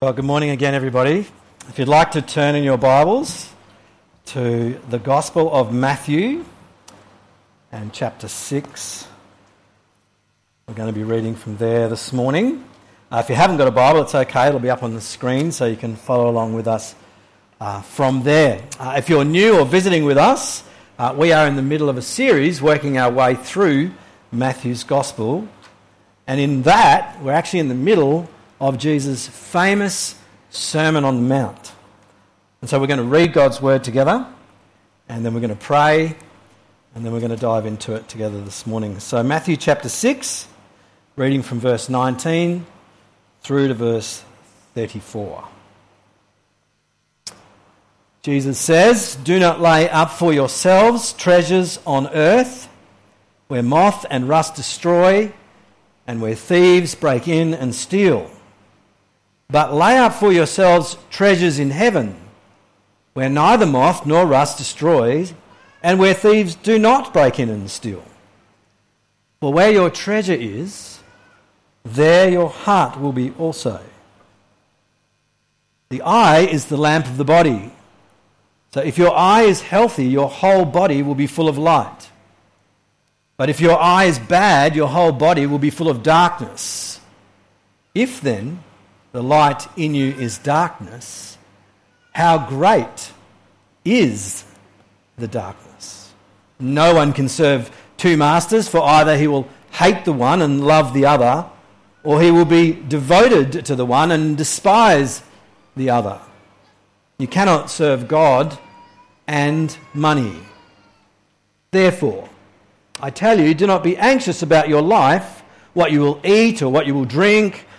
Well, good morning again, everybody. If you'd like to turn in your Bibles to the Gospel of Matthew and chapter 6, we're going to be reading from there this morning. Uh, if you haven't got a Bible, it's okay, it'll be up on the screen so you can follow along with us uh, from there. Uh, if you're new or visiting with us, uh, we are in the middle of a series working our way through Matthew's Gospel, and in that, we're actually in the middle of Jesus' famous Sermon on the Mount. And so we're going to read God's Word together, and then we're going to pray, and then we're going to dive into it together this morning. So, Matthew chapter 6, reading from verse 19 through to verse 34. Jesus says, Do not lay up for yourselves treasures on earth, where moth and rust destroy, and where thieves break in and steal but lay up for yourselves treasures in heaven, where neither moth nor rust destroys, and where thieves do not break in and steal. For where your treasure is, there your heart will be also. The eye is the lamp of the body. So if your eye is healthy, your whole body will be full of light. But if your eye is bad, your whole body will be full of darkness. If then the light in you is darkness, how great is the darkness? No one can serve two masters, for either he will hate the one and love the other, or he will be devoted to the one and despise the other. You cannot serve God and money. Therefore, I tell you, do not be anxious about your life, what you will eat or what you will drink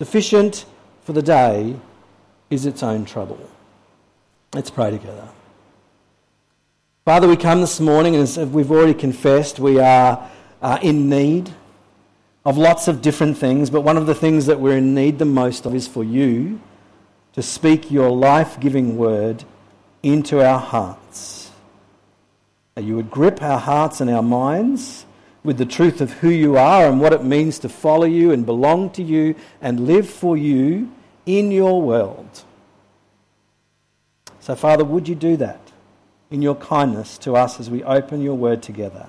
Sufficient for the day is its own trouble. Let's pray together. Father, we come this morning, and as we've already confessed, we are uh, in need of lots of different things, but one of the things that we're in need the most of is for you to speak your life giving word into our hearts. That you would grip our hearts and our minds with the truth of who you are and what it means to follow you and belong to you and live for you in your world. So, Father, would you do that in your kindness to us as we open your word together?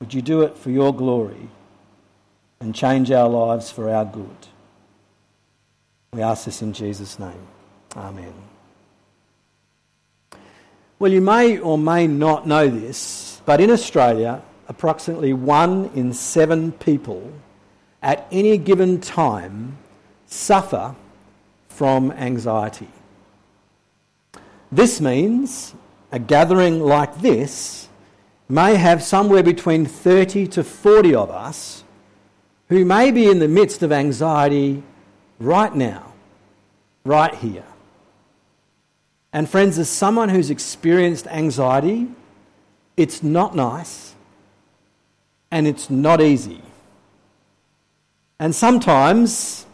Would you do it for your glory and change our lives for our good? We ask this in Jesus' name. Amen. Well, you may or may not know this, but in Australia, approximately one in seven people at any given time suffer from anxiety. This means a gathering like this may have somewhere between 30 to 40 of us who may be in the midst of anxiety right now, right here. And, friends, as someone who's experienced anxiety, it's not nice and it's not easy. And sometimes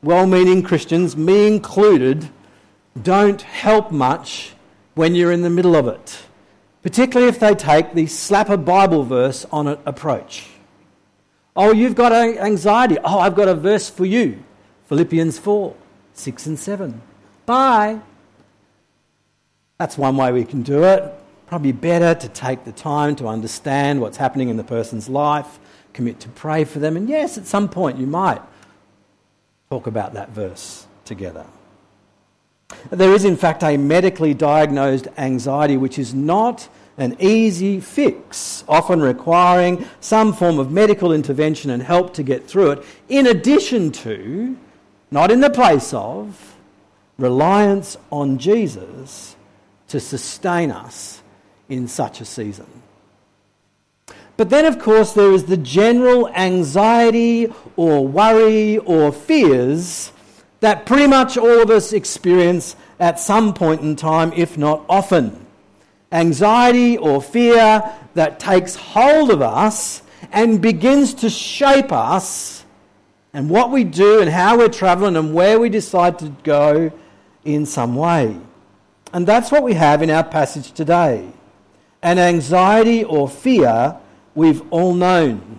well meaning Christians, me included, don't help much when you're in the middle of it, particularly if they take the slap a Bible verse on it approach. Oh, you've got anxiety. Oh, I've got a verse for you Philippians 4 6 and 7. Bye. That's one way we can do it. Probably better to take the time to understand what's happening in the person's life, commit to pray for them, and yes, at some point you might talk about that verse together. There is, in fact, a medically diagnosed anxiety which is not an easy fix, often requiring some form of medical intervention and help to get through it, in addition to, not in the place of, reliance on Jesus to sustain us in such a season. But then, of course, there is the general anxiety or worry or fears that pretty much all of us experience at some point in time, if not often. Anxiety or fear that takes hold of us and begins to shape us and what we do and how we're traveling and where we decide to go in some way. And that's what we have in our passage today. An anxiety or fear we've all known.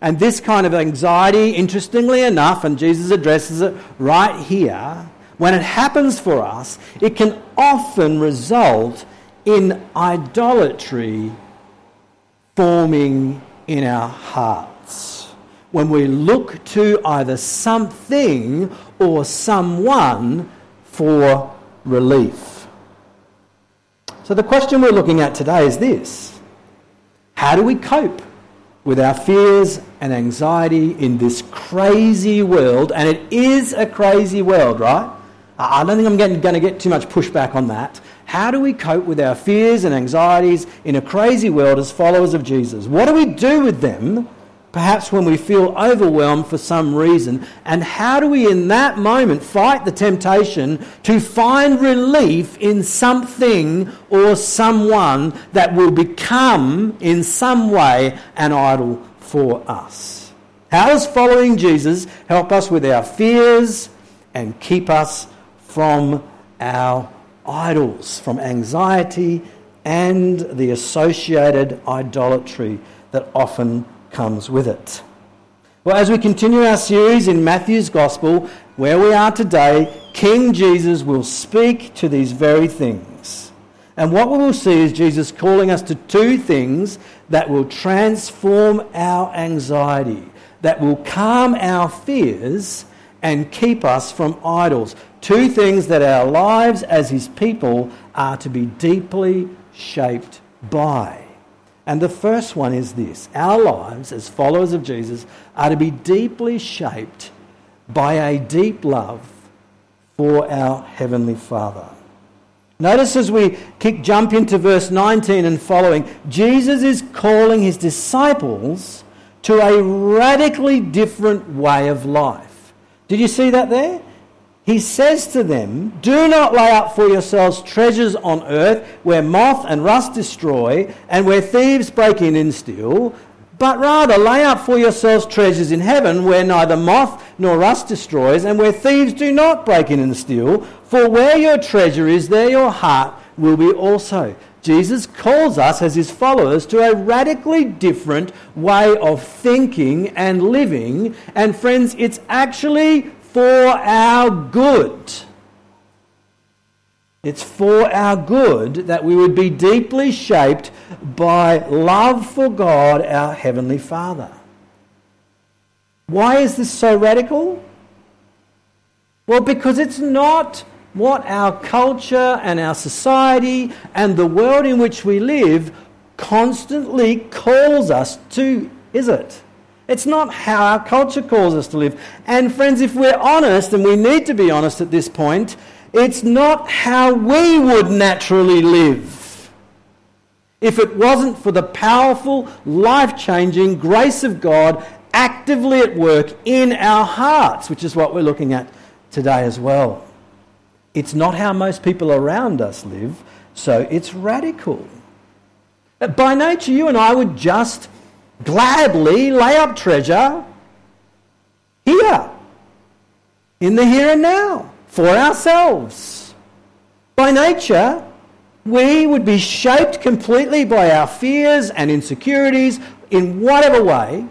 And this kind of anxiety, interestingly enough, and Jesus addresses it right here, when it happens for us, it can often result in idolatry forming in our hearts. When we look to either something or someone for relief. So, the question we're looking at today is this how do we cope with our fears and anxiety in this crazy world? And it is a crazy world, right? I don't think I'm going to get too much pushback on that. How do we cope with our fears and anxieties in a crazy world as followers of Jesus? What do we do with them perhaps when we feel overwhelmed for some reason? And how do we, in that moment, fight the temptation to find relief in something or someone that will become, in some way, an idol for us? How does following Jesus help us with our fears and keep us from our idols, from anxiety and the associated idolatry that often comes with it. Well, as we continue our series in Matthew's Gospel, where we are today, King Jesus will speak to these very things. And what we will see is Jesus calling us to two things that will transform our anxiety, that will calm our fears and keep us from idols. Two things that our lives as His people are to be deeply shaped by. And the first one is this our lives as followers of Jesus are to be deeply shaped by a deep love for our Heavenly Father. Notice as we kick, jump into verse 19 and following, Jesus is calling his disciples to a radically different way of life. Did you see that there? He says to them, Do not lay up for yourselves treasures on earth where moth and rust destroy and where thieves break in and steal, but rather lay up for yourselves treasures in heaven where neither moth nor rust destroys and where thieves do not break in and steal. For where your treasure is, there your heart will be also. Jesus calls us as his followers to a radically different way of thinking and living. And friends, it's actually for our good. It's for our good that we would be deeply shaped by love for God, our Heavenly Father. Why is this so radical? Well, because it's not what our culture and our society and the world in which we live constantly calls us to, is it? It's not how our culture calls us to live. And friends, if we're honest, and we need to be honest at this point, it's not how we would naturally live. If it wasn't for the powerful, life changing grace of God actively at work in our hearts, which is what we're looking at today as well. It's not how most people around us live, so it's radical. By nature, you and I would just gladly lay up treasure here. in the here and now for ourselves. By nature, we would be shaped completely by our fears and insecurities in whatever way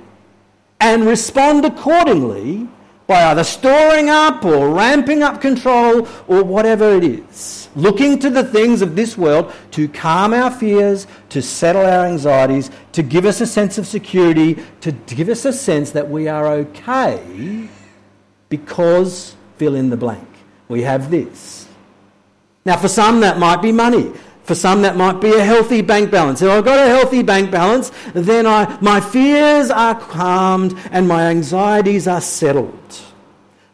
and respond accordingly by either storing up or ramping up control or whatever it is. Looking to the things of this world to calm our fears, to settle our anxieties, to give us a sense of security, to give us a sense that we are okay because fill in the blank. We have this. Now, for some, that might be money. For some, that might be a healthy bank balance. If I've got a healthy bank balance, then I, my fears are calmed and my anxieties are settled.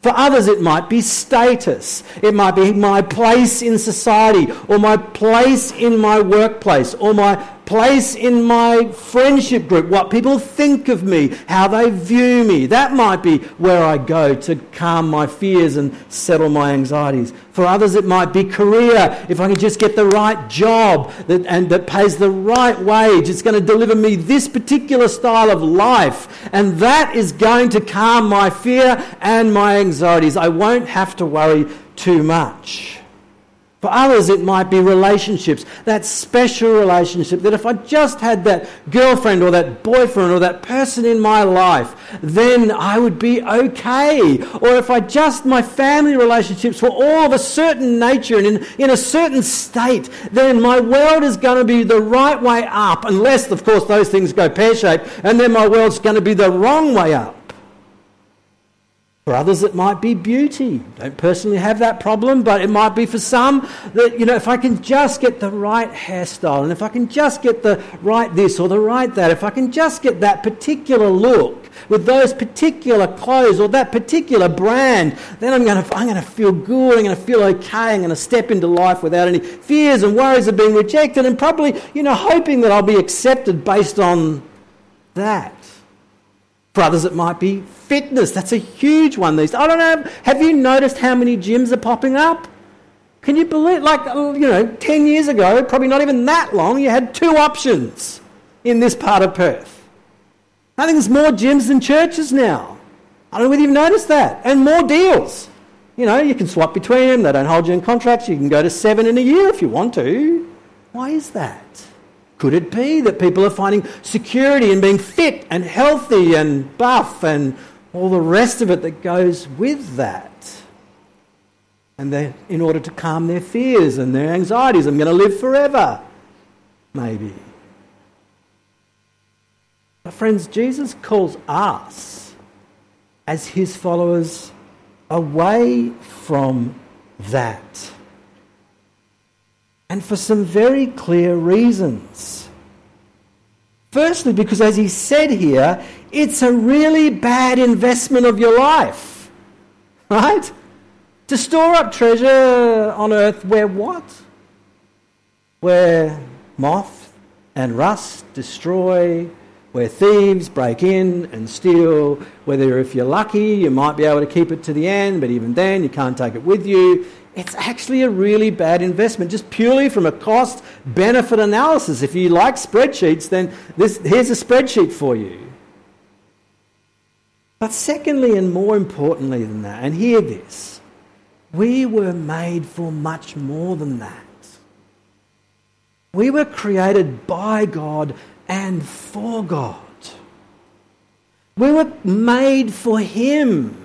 For others, it might be status. It might be my place in society, or my place in my workplace, or my place in my friendship group, what people think of me, how they view me. That might be where I go to calm my fears and settle my anxieties. For others, it might be career. If I can just get the right job that, and that pays the right wage, it's going to deliver me this particular style of life. And that is going to calm my fear and my anxieties. I won't have to worry too much. For others, it might be relationships, that special relationship that if I just had that girlfriend or that boyfriend or that person in my life, then I would be okay. Or if I just, my family relationships were all of a certain nature and in, in a certain state, then my world is going to be the right way up, unless, of course, those things go pear shaped, and then my world's going to be the wrong way up. For others, it might be beauty. Don't personally have that problem, but it might be for some that, you know, if I can just get the right hairstyle and if I can just get the right this or the right that, if I can just get that particular look with those particular clothes or that particular brand, then I'm going to, I'm going to feel good, I'm going to feel okay, I'm going to step into life without any fears and worries of being rejected and probably, you know, hoping that I'll be accepted based on that. For others, it might be fitness. That's a huge one these I don't know. Have you noticed how many gyms are popping up? Can you believe, like, uh, you know, 10 years ago, probably not even that long, you had two options in this part of Perth. I think there's more gyms than churches now. I don't know whether you've noticed that. And more deals. You know, you can swap between them, they don't hold you in contracts, you can go to seven in a year if you want to. Why is that? Could it be that people are finding security in being fit and healthy and buff and all the rest of it that goes with that? And they, in order to calm their fears and their anxieties, I'm going to live forever. Maybe. But, friends, Jesus calls us as his followers away from that and for some very clear reasons. Firstly, because as he said here, it's a really bad investment of your life. Right? To store up treasure on earth where what? Where moth and rust destroy, where thieves break in and steal, whether if you're lucky you might be able to keep it to the end, but even then you can't take it with you it's actually a really bad investment, just purely from a cost benefit analysis. If you like spreadsheets, then this, here's a spreadsheet for you. But secondly, and more importantly than that, and hear this, we were made for much more than that. We were created by God and for God. We were made for Him.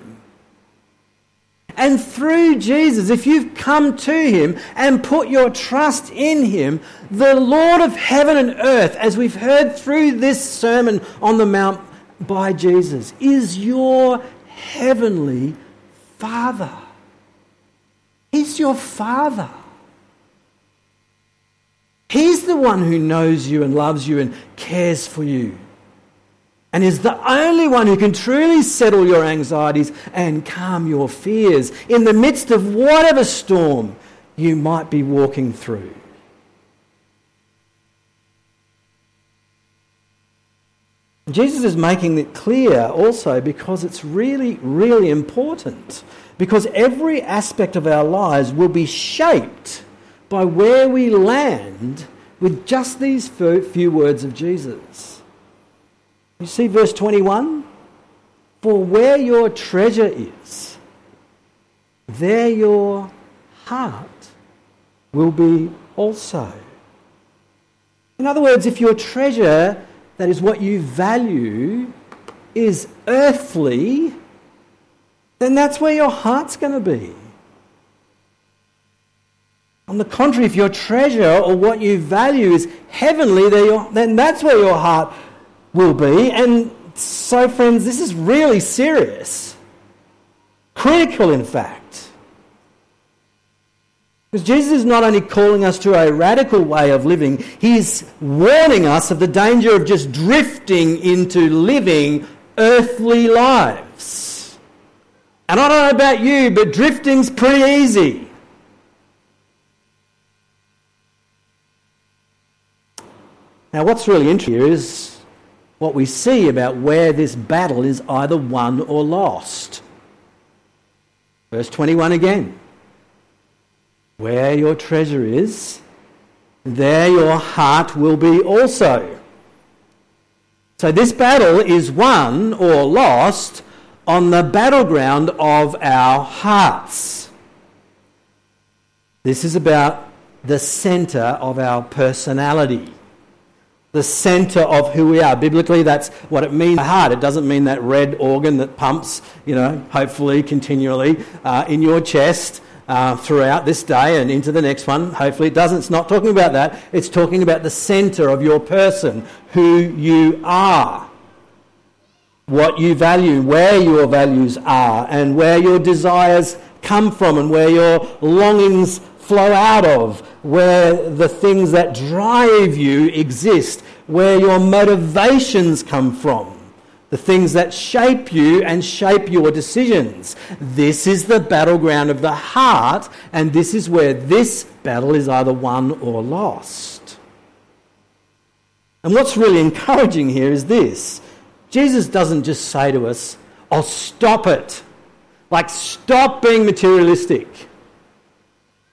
And through Jesus, if you've come to him and put your trust in him, the Lord of heaven and earth, as we've heard through this sermon on the Mount by Jesus, is your heavenly Father. He's your Father. He's the one who knows you and loves you and cares for you and is the only one who can truly settle your anxieties and calm your fears in the midst of whatever storm you might be walking through. Jesus is making it clear also because it's really, really important. Because every aspect of our lives will be shaped by where we land with just these few words of Jesus. You see verse 21? For where your treasure is, there your heart will be also. In other words, if your treasure, that is what you value, is earthly, then that's where your heart's going to be. On the contrary, if your treasure or what you value is heavenly, then that's where your heart will be. And so, friends, this is really serious. Critical, in fact. Because Jesus is not only calling us to a radical way of living, he's warning us of the danger of just drifting into living earthly lives. And I don't know about you, but drifting's pretty easy. Now, what's really interesting here is what we see about where this battle is either won or lost. Verse 21 again. Where your treasure is, there your heart will be also. So this battle is won or lost on the battleground of our hearts. This is about the centre of our personality the center of who we are. Biblically, that's what it means. Heart. It doesn't mean that red organ that pumps, you know, hopefully continually uh, in your chest. Uh, throughout this day and into the next one. Hopefully, it doesn't. It's not talking about that. It's talking about the center of your person, who you are, what you value, where your values are, and where your desires come from, and where your longings flow out of where the things that drive you exist, where your motivations come from, the things that shape you and shape your decisions. This is the battleground of the heart, and this is where this battle is either won or lost. And what's really encouraging here is this Jesus doesn't just say to us, Oh, stop it. Like, stop being materialistic.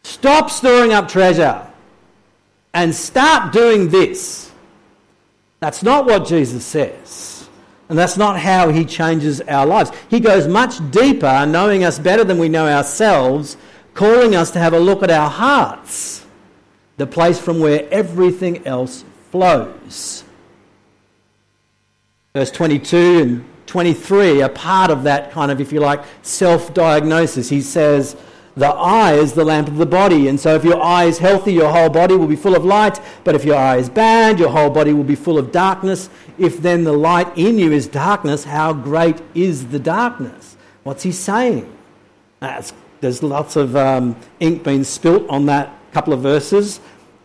Stop storing up treasure and start doing this. That's not what Jesus says. And that's not how he changes our lives. He goes much deeper, knowing us better than we know ourselves, calling us to have a look at our hearts, the place from where everything else flows. Verse 22 and 23 are part of that kind of, if you like, self diagnosis. He says, the eye is the lamp of the body. And so if your eye is healthy, your whole body will be full of light. But if your eye is bad, your whole body will be full of darkness. If then the light in you is darkness, how great is the darkness? What's he saying? there's lots of um, ink being spilt on that couple of verses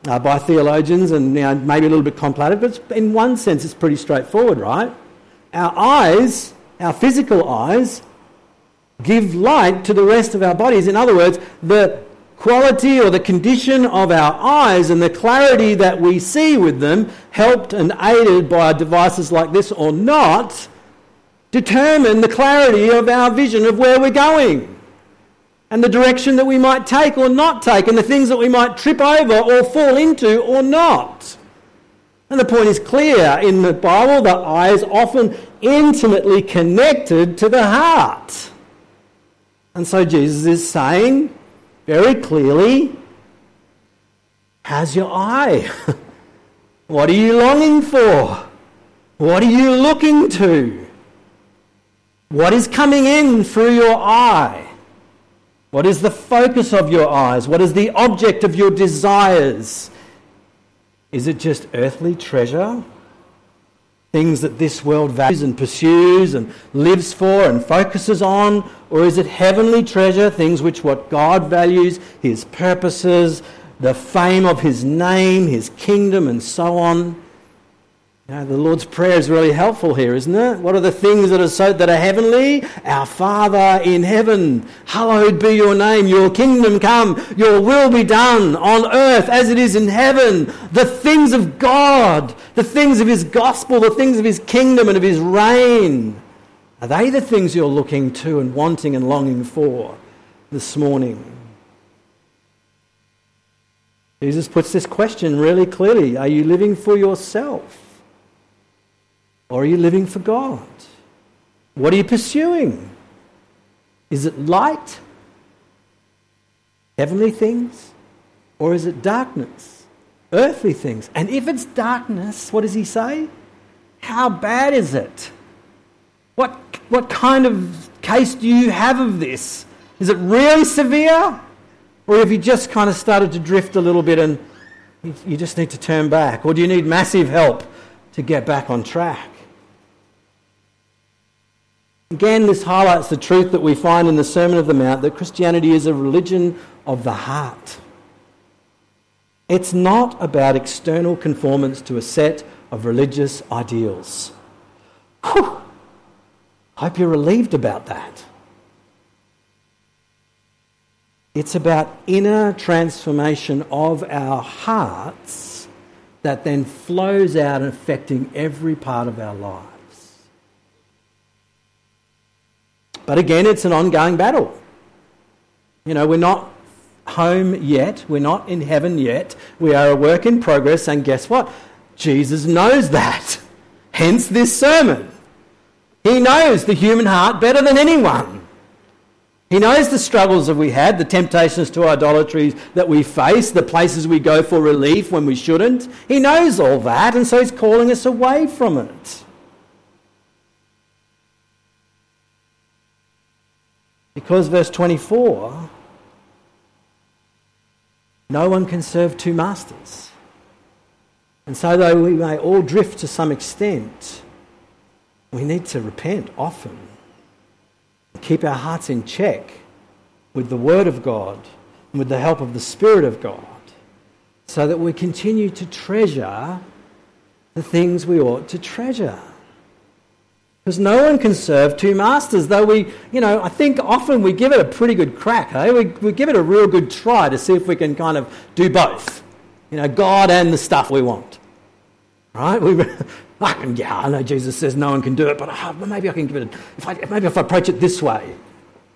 uh, by theologians and you know, maybe a little bit complicated, but in one sense it's pretty straightforward, right? Our eyes, our physical eyes, give light to the rest of our bodies. In other words, the quality or the condition of our eyes and the clarity that we see with them, helped and aided by devices like this or not, determine the clarity of our vision of where we're going and the direction that we might take or not take and the things that we might trip over or fall into or not. And the point is clear in the Bible the eye is often intimately connected to the heart. And so Jesus is saying very clearly, How's your eye? what are you longing for? What are you looking to? What is coming in through your eye? What is the focus of your eyes? What is the object of your desires? Is it just earthly treasure? Things that this world values and pursues and lives for and focuses on? Or is it heavenly treasure, things which what God values, his purposes, the fame of his name, his kingdom, and so on? Know, the Lord's Prayer is really helpful here, isn't it? What are the things that are so that are heavenly? Our Father in heaven, hallowed be your name, your kingdom come, your will be done on earth as it is in heaven. The things of God, the things of his gospel, the things of his kingdom and of his reign. Are they the things you're looking to and wanting and longing for this morning? Jesus puts this question really clearly Are you living for yourself? Or are you living for God? What are you pursuing? Is it light? Heavenly things? Or is it darkness? Earthly things? And if it's darkness, what does he say? How bad is it? What, what kind of case do you have of this? Is it really severe? Or have you just kind of started to drift a little bit and you just need to turn back? Or do you need massive help to get back on track? Again, this highlights the truth that we find in the Sermon of the Mount that Christianity is a religion of the heart. It's not about external conformance to a set of religious ideals. Whew. Hope you're relieved about that. It's about inner transformation of our hearts that then flows out affecting every part of our lives. But again, it's an ongoing battle. You know, we're not home yet, we're not in heaven yet, we are a work in progress, and guess what? Jesus knows that. Hence this sermon. He knows the human heart better than anyone. He knows the struggles that we had, the temptations to idolatry that we face, the places we go for relief when we shouldn't. He knows all that, and so he's calling us away from it. Because, verse 24, no one can serve two masters. And so, though we may all drift to some extent, we need to repent often keep our hearts in check with the Word of God and with the help of the Spirit of God so that we continue to treasure the things we ought to treasure. Because no one can serve two masters, though we, you know, I think often we give it a pretty good crack, eh? We, we give it a real good try to see if we can kind of do both. You know, God and the stuff we want. Right? We, I can, yeah, I know Jesus says no one can do it, but uh, maybe I can give it, a, if I, maybe if I approach it this way,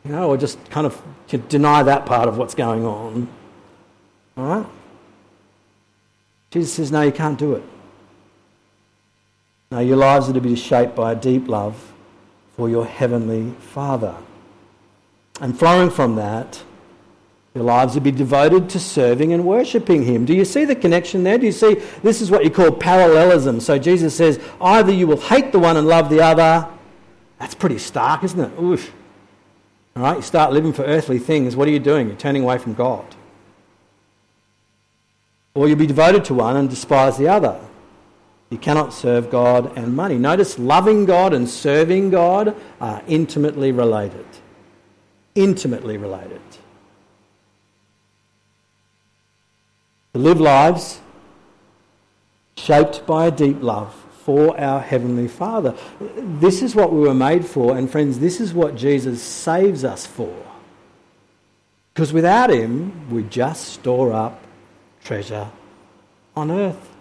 you know, or just kind of deny that part of what's going on. All right? Jesus says, no, you can't do it. No, your lives are to be shaped by a deep love for your heavenly Father. And flowing from that, your lives will be devoted to serving and worshipping Him. Do you see the connection there? Do you see this is what you call parallelism? So Jesus says, either you will hate the one and love the other. That's pretty stark, isn't it? Oof. All right, you start living for earthly things. What are you doing? You're turning away from God. Or you'll be devoted to one and despise the other. You cannot serve God and money. Notice loving God and serving God are intimately related. Intimately related. to live lives shaped by a deep love for our Heavenly Father. This is what we were made for, and friends, this is what Jesus saves us for. Because without Him, we just store up treasure on earth.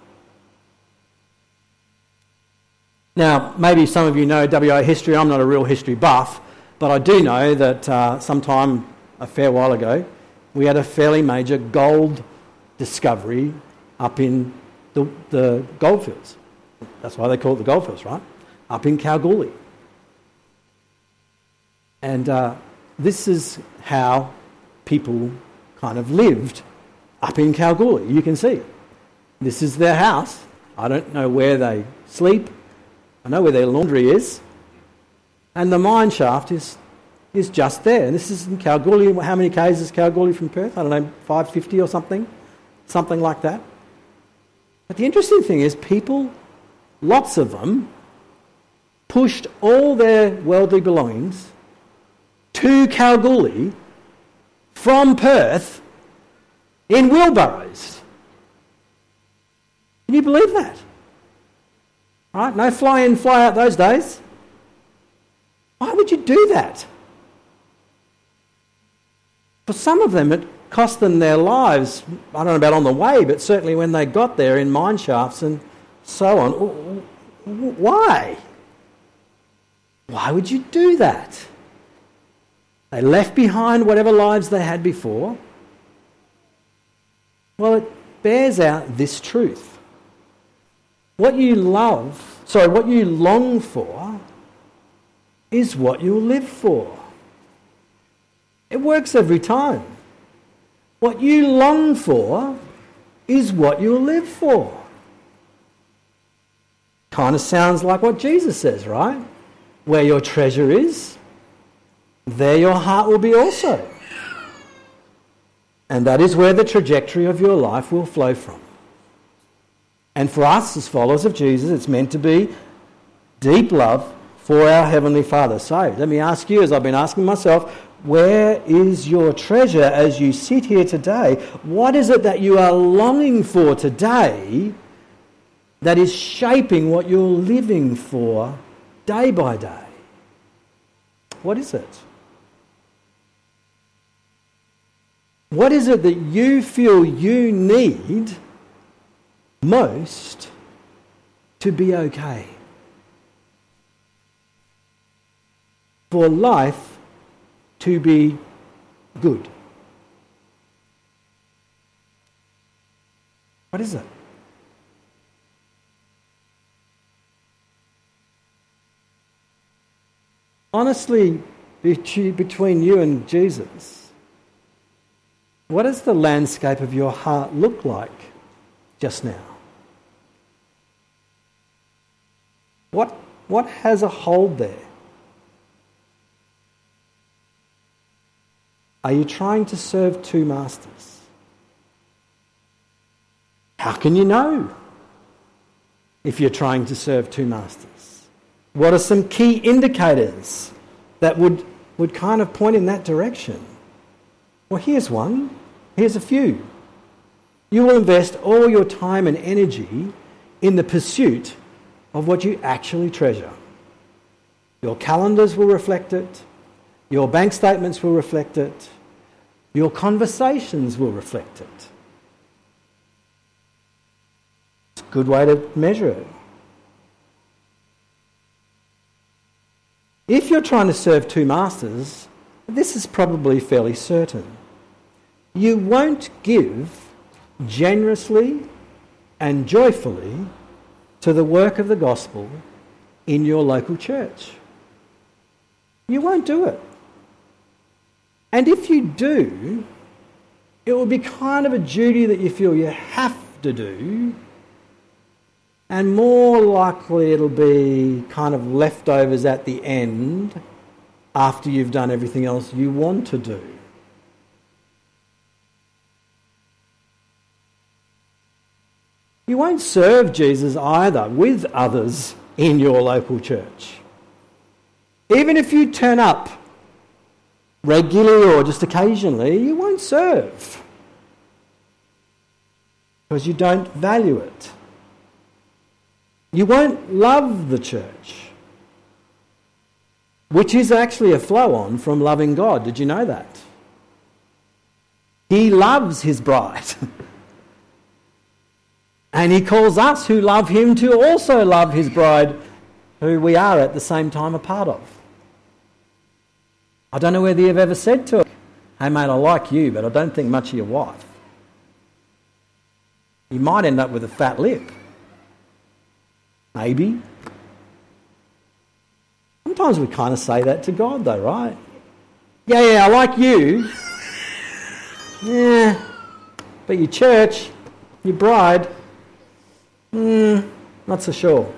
Now, maybe some of you know WA history. I'm not a real history buff, but I do know that uh, sometime a fair while ago, we had a fairly major gold discovery up in the, the goldfields. That's why they call it the goldfields, right? Up in Kalgoorlie. And uh, this is how people kind of lived up in Kalgoorlie. You can see. This is their house. I don't know where they sleep. I know where their laundry is. And the mine shaft is, is just there. And this is in Kalgoorlie. How many k's is Kalgoorlie from Perth? I don't know, 550 or something something like that. But the interesting thing is, people, lots of them, pushed all their worldly belongings to Kalgoorlie from Perth in wheelbarrows. Can you believe that? Right? No fly in, fly out those days. Why would you do that? For some of them, it cost them their lives. I don't know about on the way, but certainly when they got there in mine shafts and so on. Why? Why would you do that? They left behind whatever lives they had before. Well, it bears out this truth. What you love, sorry, what you long for is what you'll live for. It works every time. What you long for is what you'll live for. Kind of sounds like what Jesus says, right? Where your treasure is, there your heart will be also. And that is where the trajectory of your life will flow from. And for us, as followers of Jesus, it's meant to be deep love for our Heavenly Father. So let me ask you, as I've been asking myself, where is your treasure as you sit here today? What is it that you are longing for today that is shaping what you're living for day by day? What is it? What is it that you feel you need most to be okay? For life to be good. What is it? Honestly, between you and Jesus, what does the landscape of your heart look like just now? What, what has a hold there? Are you trying to serve two masters? How can you know if you're trying to serve two masters? What are some key indicators that would, would kind of point in that direction? Well, here's one. Here's a few. You will invest all your time and energy in the pursuit of what you actually treasure. Your calendars will reflect it. Your bank statements will reflect it. Your conversations will reflect it. It's a good way to measure it. If you're trying to serve two masters, this is probably fairly certain. You won't give generously and joyfully to the work of the gospel in your local church. You won't do it. And if you do, it will be kind of a duty that you feel you have to do, and more likely it'll be kind of leftovers at the end after you've done everything else you want to do. You won't serve Jesus either with others in your local church. Even if you turn up regularly or just occasionally, you won't serve because you don't value it. You won't love the church, which is actually a flow on from loving God. Did you know that? He loves his bride. And he calls us who love him to also love his bride, who we are at the same time a part of. I don't know whether you've ever said to her, Hey, mate, I like you, but I don't think much of your wife. You might end up with a fat lip. Maybe. Sometimes we kind of say that to God, though, right? Yeah, yeah, I like you. Yeah. But your church, your bride, Hmm, not so sure.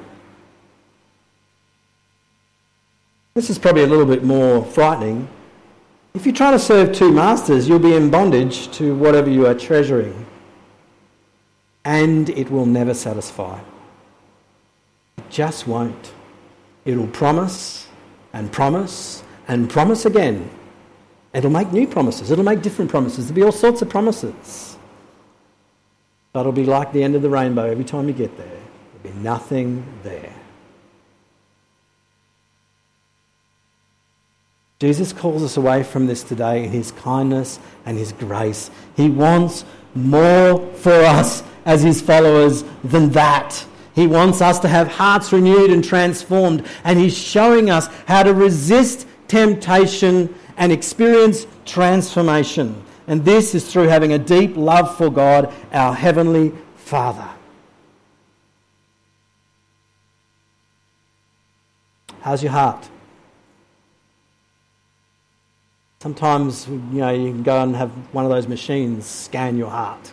This is probably a little bit more frightening. If you try to serve two masters, you'll be in bondage to whatever you are treasuring, and it will never satisfy. It just won't. It'll promise and promise and promise again. It'll make new promises. It'll make different promises. There'll be all sorts of promises. But it'll be like the end of the rainbow every time you get there. There'll be nothing there. Jesus calls us away from this today in his kindness and his grace. He wants more for us as his followers than that. He wants us to have hearts renewed and transformed, and he's showing us how to resist temptation and experience transformation. And this is through having a deep love for God, our Heavenly Father. How's your heart? Sometimes, you know, you can go and have one of those machines scan your heart.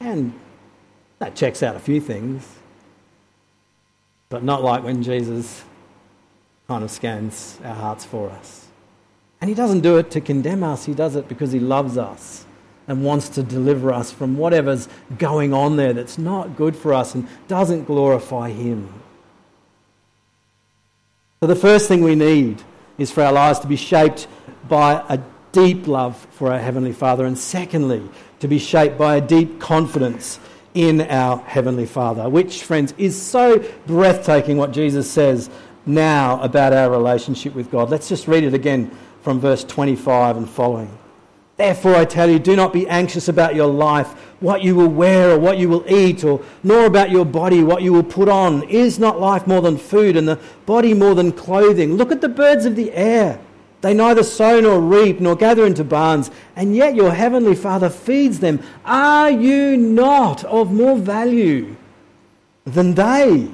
And that checks out a few things. But not like when Jesus kind of scans our hearts for us. And he doesn't do it to condemn us, he does it because he loves us and wants to deliver us from whatever's going on there that's not good for us and doesn't glorify him. So, the first thing we need is for our lives to be shaped by a deep love for our Heavenly Father, and secondly, to be shaped by a deep confidence in our Heavenly Father, which, friends, is so breathtaking what Jesus says now about our relationship with God. Let's just read it again from verse 25 and following. Therefore, I tell you, do not be anxious about your life, what you will wear or what you will eat, or nor about your body, what you will put on. Is not life more than food, and the body more than clothing? Look at the birds of the air. They neither sow nor reap nor gather into barns, and yet your heavenly Father feeds them. Are you not of more value than they?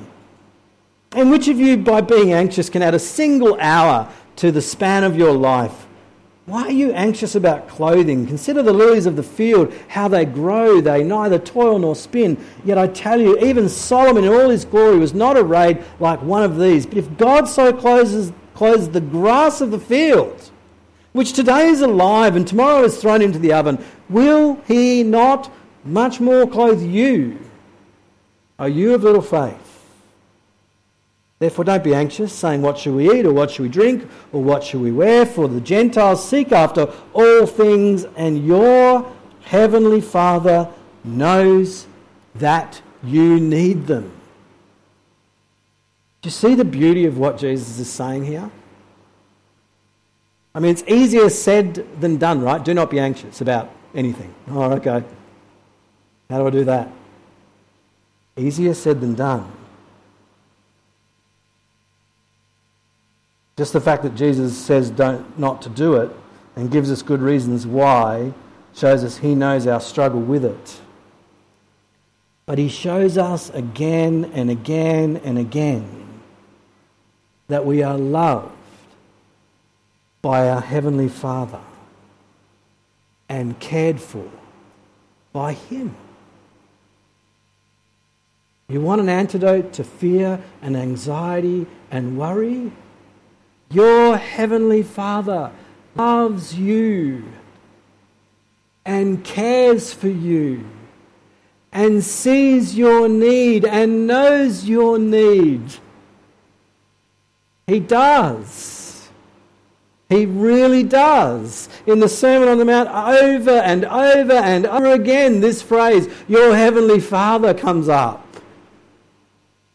And which of you, by being anxious, can add a single hour to the span of your life? Why are you anxious about clothing? Consider the lilies of the field, how they grow. They neither toil nor spin. Yet I tell you, even Solomon in all his glory was not arrayed like one of these. But if God so clothes, clothes the grass of the field, which today is alive and tomorrow is thrown into the oven, will he not much more clothe you? Are you of little faith? Therefore, don't be anxious, saying, What shall we eat, or what shall we drink, or what shall we wear? For the Gentiles seek after all things, and your heavenly Father knows that you need them. Do you see the beauty of what Jesus is saying here? I mean, it's easier said than done, right? Do not be anxious about anything. Oh, okay. How do I do that? Easier said than done. Just the fact that Jesus says don't, not to do it and gives us good reasons why shows us he knows our struggle with it. But he shows us again and again and again that we are loved by our Heavenly Father and cared for by Him. You want an antidote to fear and anxiety and worry? Your heavenly Father loves you and cares for you and sees your need and knows your need. He does. He really does. In the Sermon on the Mount, over and over and over again, this phrase, Your Heavenly Father, comes up.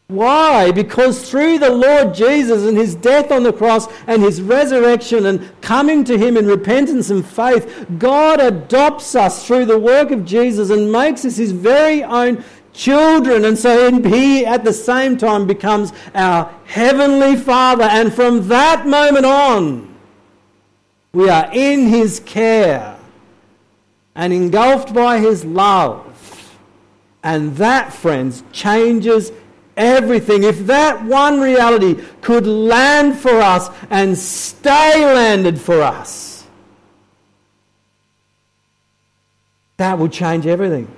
Why? Because through the Lord Jesus and his death on the cross and his resurrection and coming to him in repentance and faith, God adopts us through the work of Jesus and makes us his very own children. And so he at the same time becomes our heavenly Father. And from that moment on, we are in his care and engulfed by his love. And that, friends, changes everything. If that one reality could land for us and stay landed for us, that would change everything.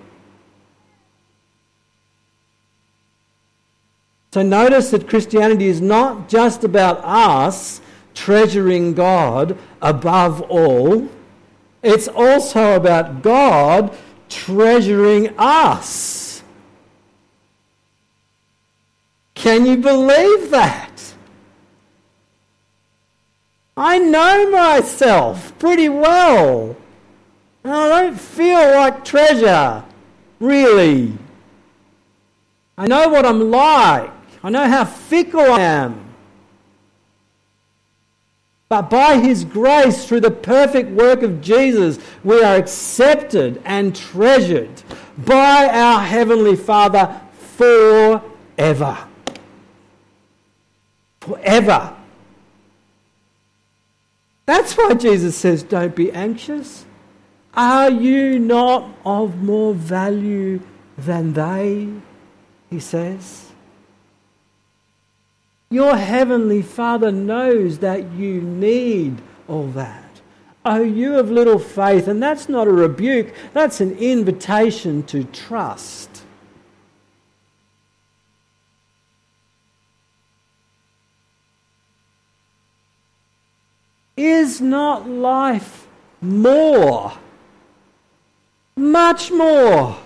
So notice that Christianity is not just about us treasuring God above all, it's also about God treasuring us. Can you believe that? I know myself pretty well. And I don't feel like treasure, really. I know what I'm like. I know how fickle I am. But by His grace, through the perfect work of Jesus, we are accepted and treasured by our Heavenly Father forever forever. That's why Jesus says, Don't be anxious. Are you not of more value than they? He says. Your heavenly Father knows that you need all that. Oh, you have little faith, and that's not a rebuke, that's an invitation to trust. Is not life more, much more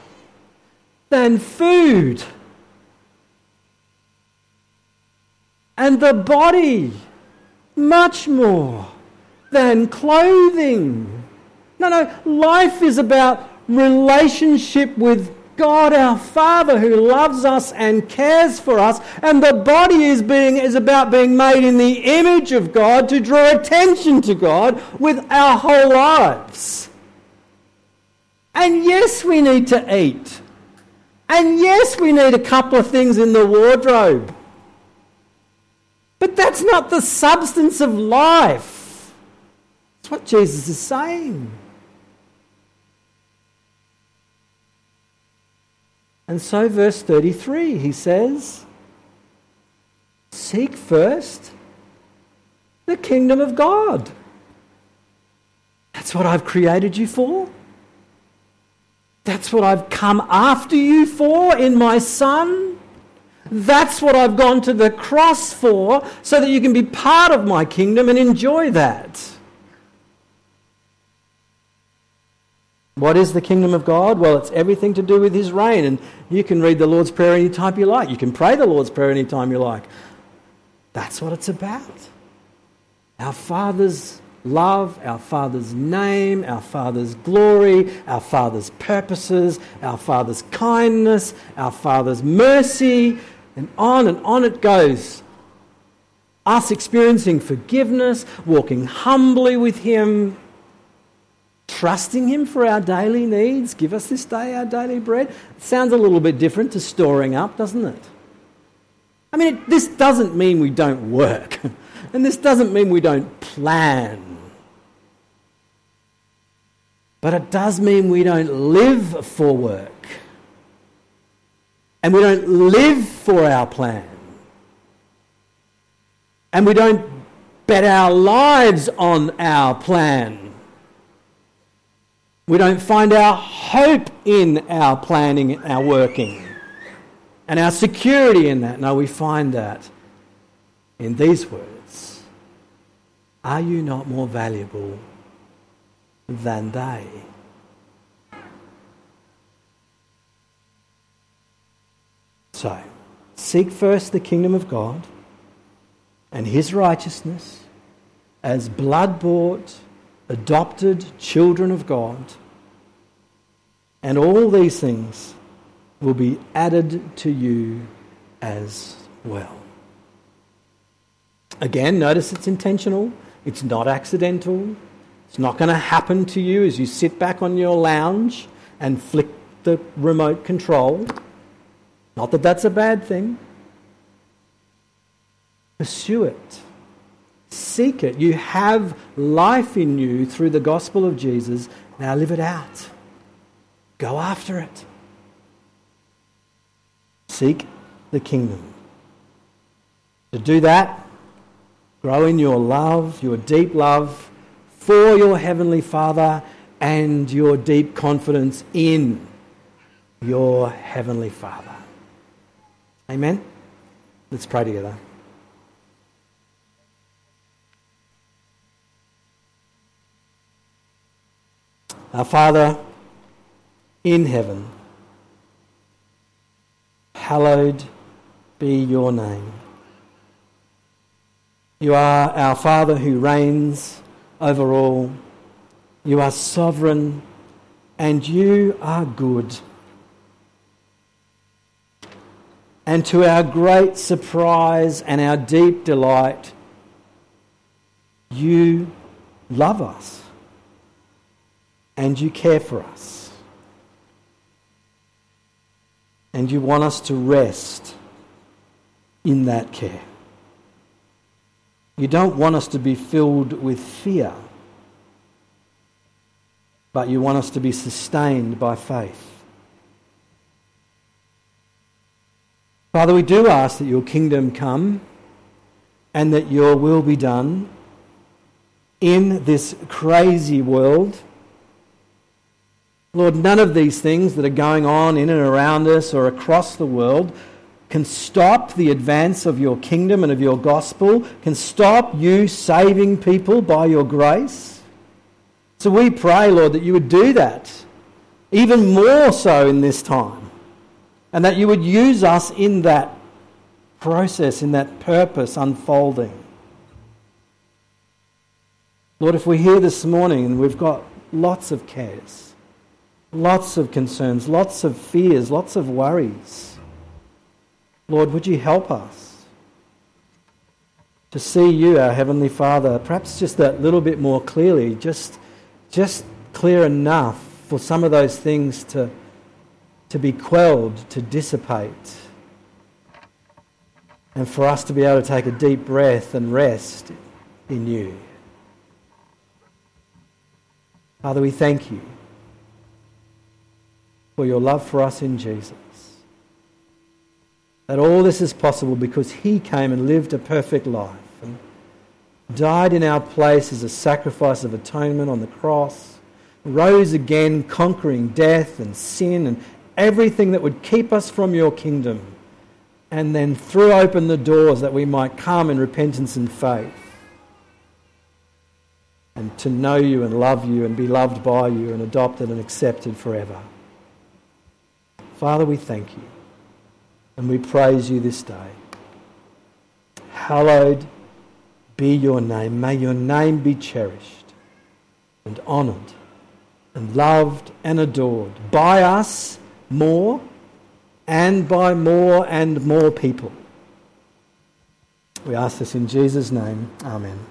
than food? And the body, much more than clothing. No, no, life is about relationship with God our Father who loves us and cares for us, and the body is, being, is about being made in the image of God to draw attention to God with our whole lives. And yes, we need to eat. And yes, we need a couple of things in the wardrobe. But that's not the substance of life. That's what Jesus is saying. And so, verse 33, he says, Seek first the kingdom of God. That's what I've created you for. That's what I've come after you for in my Son. That's what I've gone to the cross for, so that you can be part of my kingdom and enjoy that. What is the kingdom of God? Well, it's everything to do with his reign. And you can read the Lord's Prayer anytime you like. You can pray the Lord's Prayer any time you like. That's what it's about. Our Father's love, our Father's name, our Father's glory, our Father's purposes, our Father's kindness, our Father's mercy, and on and on it goes. Us experiencing forgiveness, walking humbly with Him, trusting Him for our daily needs. Give us this day our daily bread. Sounds a little bit different to storing up, doesn't it? I mean, it, this doesn't mean we don't work, and this doesn't mean we don't plan. But it does mean we don't live for work. And we don't live for our plan. And we don't bet our lives on our plan. We don't find our hope in our planning, our working, and our security in that. No, we find that in these words Are you not more valuable than they? So, seek first the kingdom of God and his righteousness as blood bought adopted children of God. And all these things will be added to you as well. Again, notice it's intentional, it's not accidental, it's not going to happen to you as you sit back on your lounge and flick the remote control. Not that that's a bad thing. Pursue it. Seek it. You have life in you through the gospel of Jesus. Now live it out. Go after it. Seek the kingdom. To do that, grow in your love, your deep love for your Heavenly Father and your deep confidence in your Heavenly Father. Amen? Let's pray together. Our Father in heaven, hallowed be your name. You are our Father who reigns over all. You are sovereign and you are good. And to our great surprise and our deep delight, you love us and you care for us. And you want us to rest in that care. You don't want us to be filled with fear, but you want us to be sustained by faith. Father, we do ask that your kingdom come and that your will be done in this crazy world. Lord, none of these things that are going on in and around us or across the world can stop the advance of your kingdom and of your gospel, can stop you saving people by your grace. So we pray, Lord, that you would do that, even more so in this time, and that you would use us in that process, in that purpose unfolding. Lord, if we're here this morning and we've got lots of cares, lots of concerns, lots of fears, lots of worries, Lord, would you help us to see you, our Heavenly Father, perhaps just that little bit more clearly, just, just clear enough for some of those things to, to be quelled, to dissipate, and for us to be able to take a deep breath and rest in you. Father, we thank you for your love for us in Jesus. That all this is possible because he came and lived a perfect life and died in our place as a sacrifice of atonement on the cross, rose again, conquering death and sin and everything that would keep us from your kingdom, and then threw open the doors that we might come in repentance and faith. And to know you and love you and be loved by you and adopted and accepted forever. Father, we thank you. And we praise you this day. Hallowed be your name. May your name be cherished and honoured and loved and adored by us more and by more and more people. We ask this in Jesus' name. Amen.